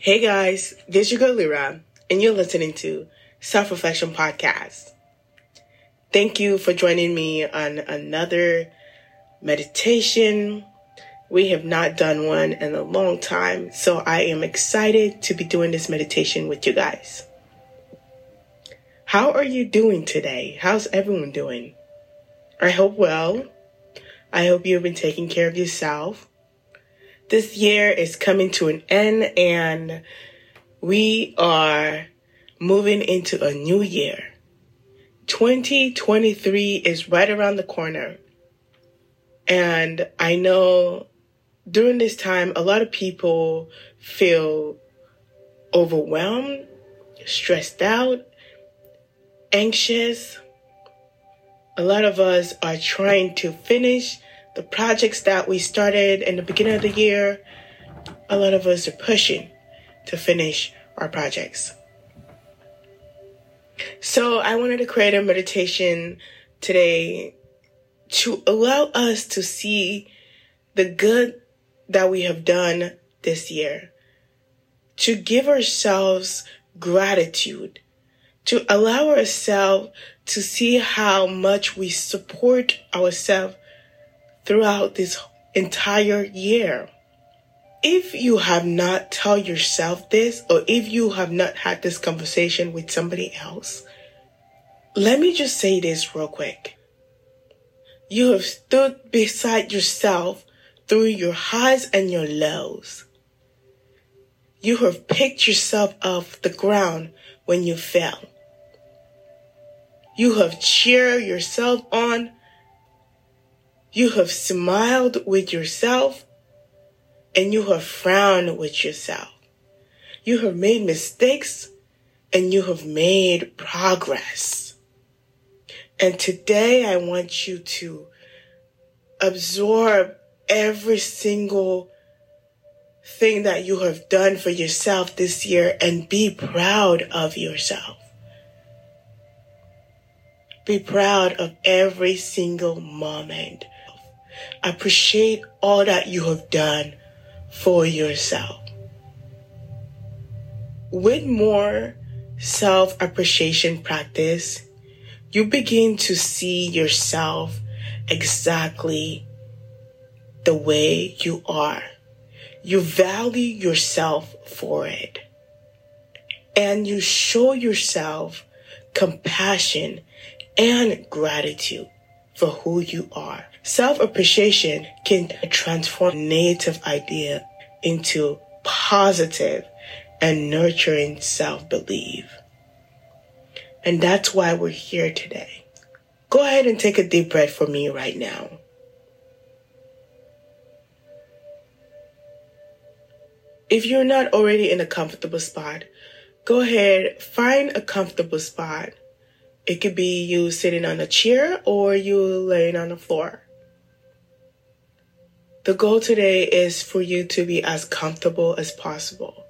Hey guys, this is your girl Lira, and you're listening to Self Reflection Podcast. Thank you for joining me on another meditation. We have not done one in a long time, so I am excited to be doing this meditation with you guys. How are you doing today? How's everyone doing? I hope well. I hope you've been taking care of yourself. This year is coming to an end and we are moving into a new year. 2023 is right around the corner. And I know during this time, a lot of people feel overwhelmed, stressed out, anxious. A lot of us are trying to finish the projects that we started in the beginning of the year. A lot of us are pushing to finish our projects. So I wanted to create a meditation today to allow us to see the good that we have done this year, to give ourselves gratitude, to allow ourselves to see how much we support ourselves throughout this entire year. If you have not told yourself this, or if you have not had this conversation with somebody else, let me just say this real quick. You have stood beside yourself through your highs and your lows. You have picked yourself off the ground when you fell. You have cheered yourself on. You have smiled with yourself and you have frowned with yourself. You have made mistakes and you have made progress. And today I want you to absorb every single thing that you have done for yourself this year and be proud of yourself. Be proud of every single moment. Appreciate all that you have done for yourself. With more self appreciation practice, you begin to see yourself exactly the way you are. You value yourself for it. And you show yourself compassion and gratitude for who you are. Self-appreciation can transform negative idea into positive and nurturing self-belief. And that's why we're here today. Go ahead and take a deep breath for me right now. If you're not already in a comfortable spot, go ahead, find a comfortable spot. It could be you sitting on a chair or you laying on the floor. The goal today is for you to be as comfortable as possible.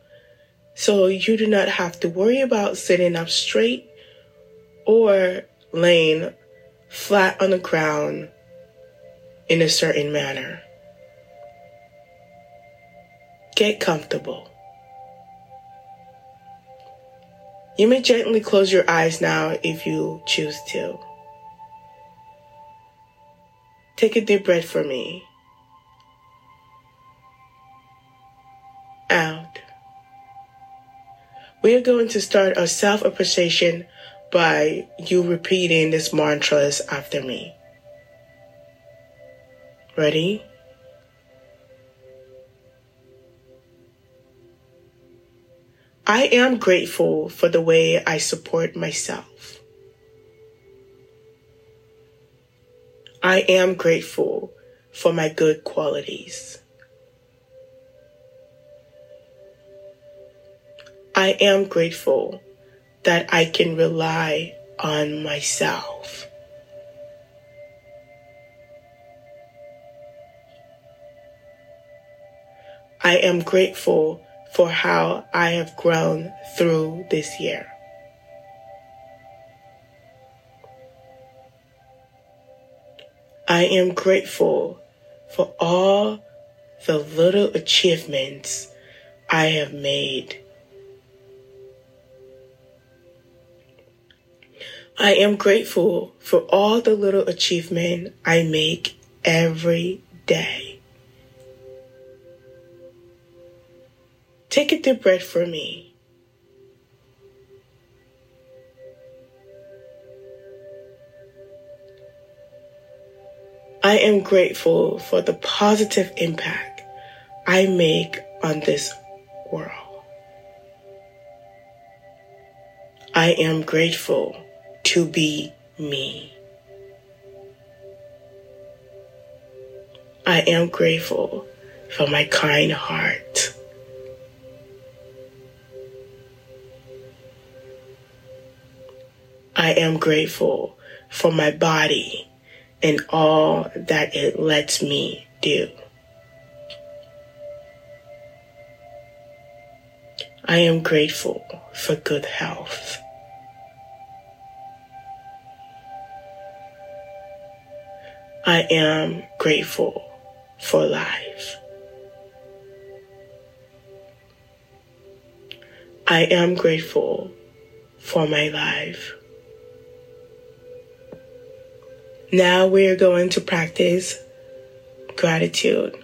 So you do not have to worry about sitting up straight or laying flat on the ground in a certain manner. Get comfortable. You may gently close your eyes now if you choose to. Take a deep breath for me. We are going to start our self appreciation by you repeating these mantras after me. Ready? I am grateful for the way I support myself. I am grateful for my good qualities. I am grateful that I can rely on myself. I am grateful for how I have grown through this year. I am grateful for all the little achievements I have made. I am grateful for all the little achievement I make every day. Take a deep breath for me. I am grateful for the positive impact I make on this world. I am grateful to be me. I am grateful for my kind heart. I am grateful for my body and all that it lets me do. I am grateful for good health. I am grateful for life. I am grateful for my life. Now we're going to practice gratitude.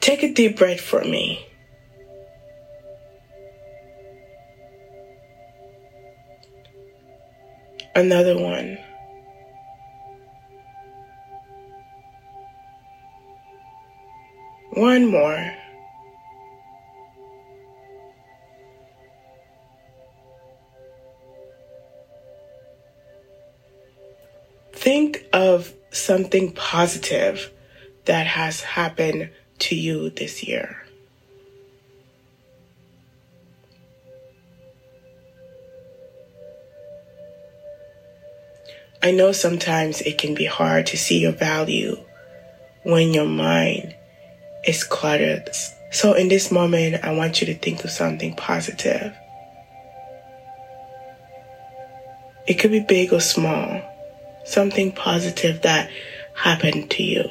Take a deep breath for me. Another one. One more. Think of something positive that has happened to you this year. I know sometimes it can be hard to see your value when your mind is cluttered. So in this moment, I want you to think of something positive. It could be big or small, something positive that happened to you.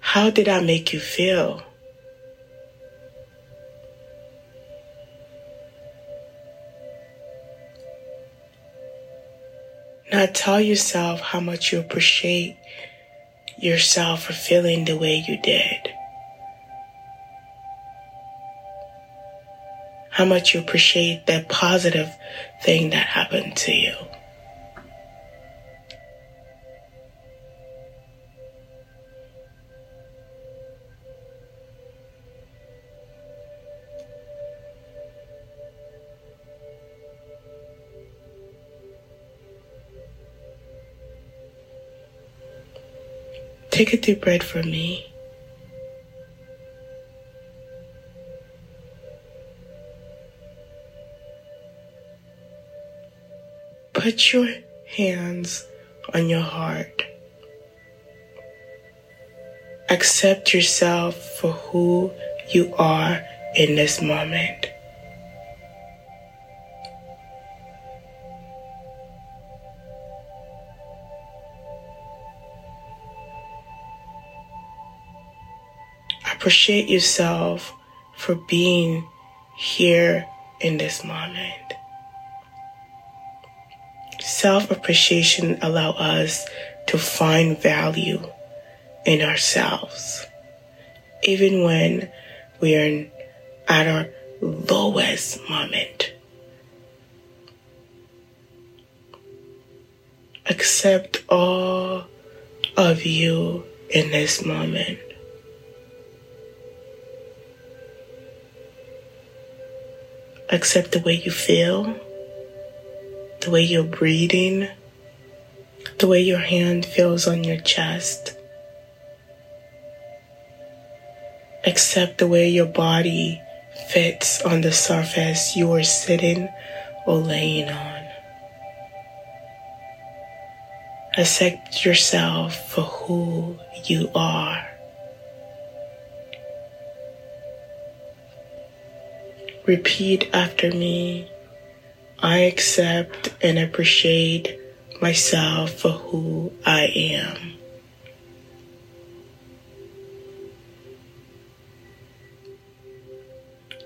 How did I make you feel? Tell yourself how much you appreciate yourself for feeling the way you did. How much you appreciate that positive thing that happened to you. Take a deep breath for me. Put your hands on your heart. Accept yourself for who you are in this moment. Appreciate yourself for being here in this moment. Self appreciation allow us to find value in ourselves, even when we are at our lowest moment. Accept all of you in this moment. Accept the way you feel, the way you're breathing, the way your hand feels on your chest. Accept the way your body fits on the surface you are sitting or laying on. Accept yourself for who you are. Repeat after me. I accept and appreciate myself for who I am.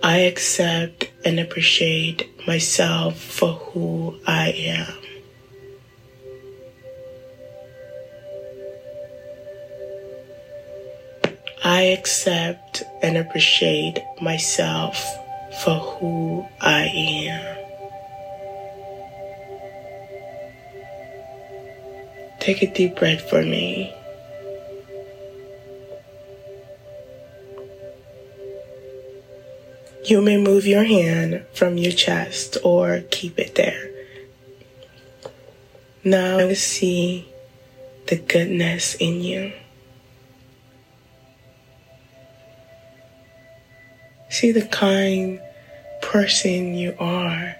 I accept and appreciate myself for who I am. I accept and appreciate myself for who I am. Take a deep breath for me. You may move your hand from your chest or keep it there. Now see the goodness in you. See the kind person you are.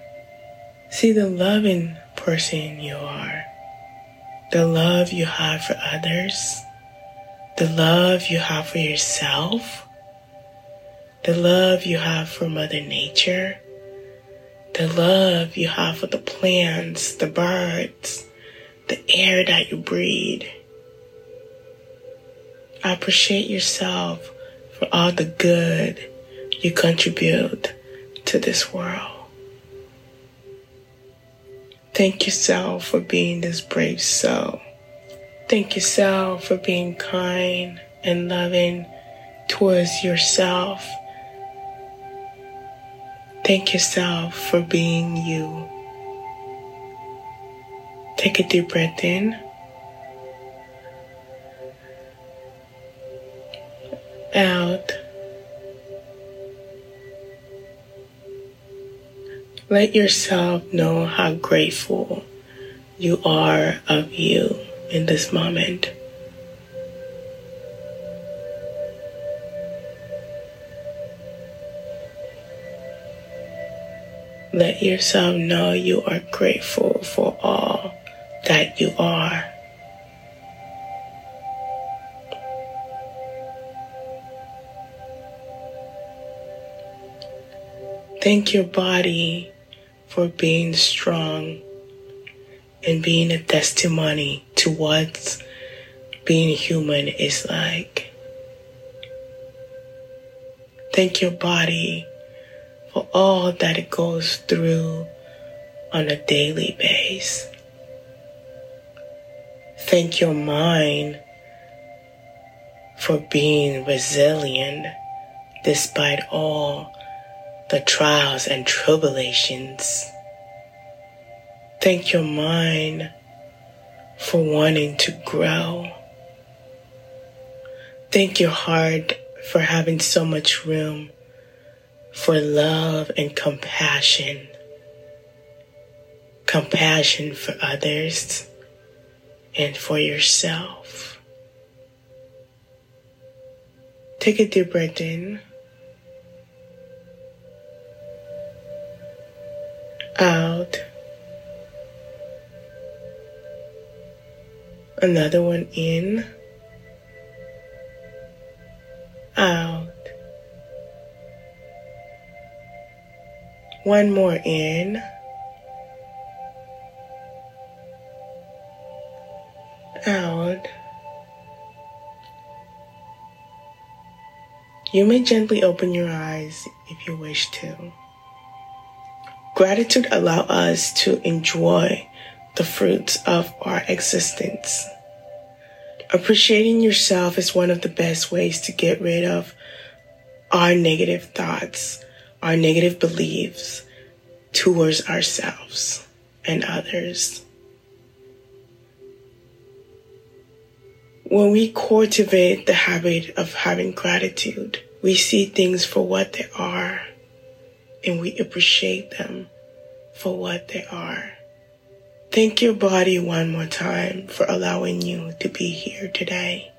See the loving person you are. The love you have for others. The love you have for yourself the love you have for Mother Nature, the love you have for the plants, the birds, the air that you breathe. Appreciate yourself for all the good you contribute to this world. Thank yourself for being this brave soul. Thank yourself for being kind and loving towards yourself Thank yourself for being you. Take a deep breath in. Out. Let yourself know how grateful you are of you in this moment. Let yourself know you are grateful for all that you are. Thank your body for being strong and being a testimony to what being human is like. Thank your body for all that it goes through on a daily basis. Thank your mind for being resilient despite all the trials and tribulations. Thank your mind for wanting to grow. Thank your heart for having so much room for love and compassion. Compassion for others and for yourself. Take a deep breath in. Out. Another one in. Out. One more in. Out. You may gently open your eyes if you wish to. Gratitude allows us to enjoy the fruits of our existence. Appreciating yourself is one of the best ways to get rid of our negative thoughts our negative beliefs towards ourselves and others. When we cultivate the habit of having gratitude, we see things for what they are and we appreciate them for what they are. Thank your body one more time for allowing you to be here today.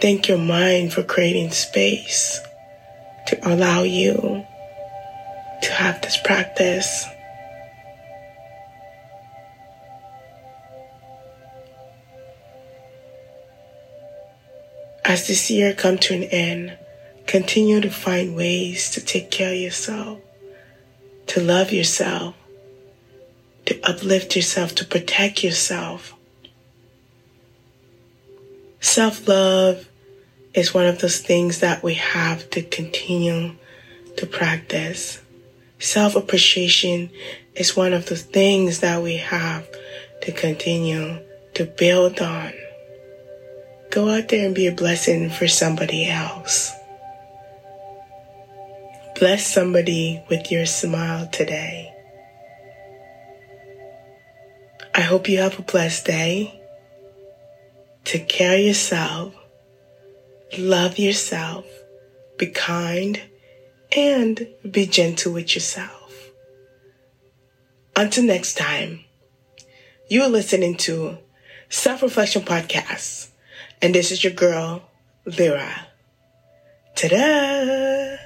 Thank your mind for creating space to allow you to have this practice. As this year comes to an end, Continue to find ways to take care of yourself, to love yourself, to uplift yourself, to protect yourself. Self love is one of those things that we have to continue to practice. Self appreciation is one of the things that we have to continue to build on. Go out there and be a blessing for somebody else. Bless somebody with your smile today. I hope you have a blessed day. Take care of yourself. Love yourself. Be kind and be gentle with yourself. Until next time, you are listening to Self Reflection Podcast, and this is your girl, Lira. Ta da!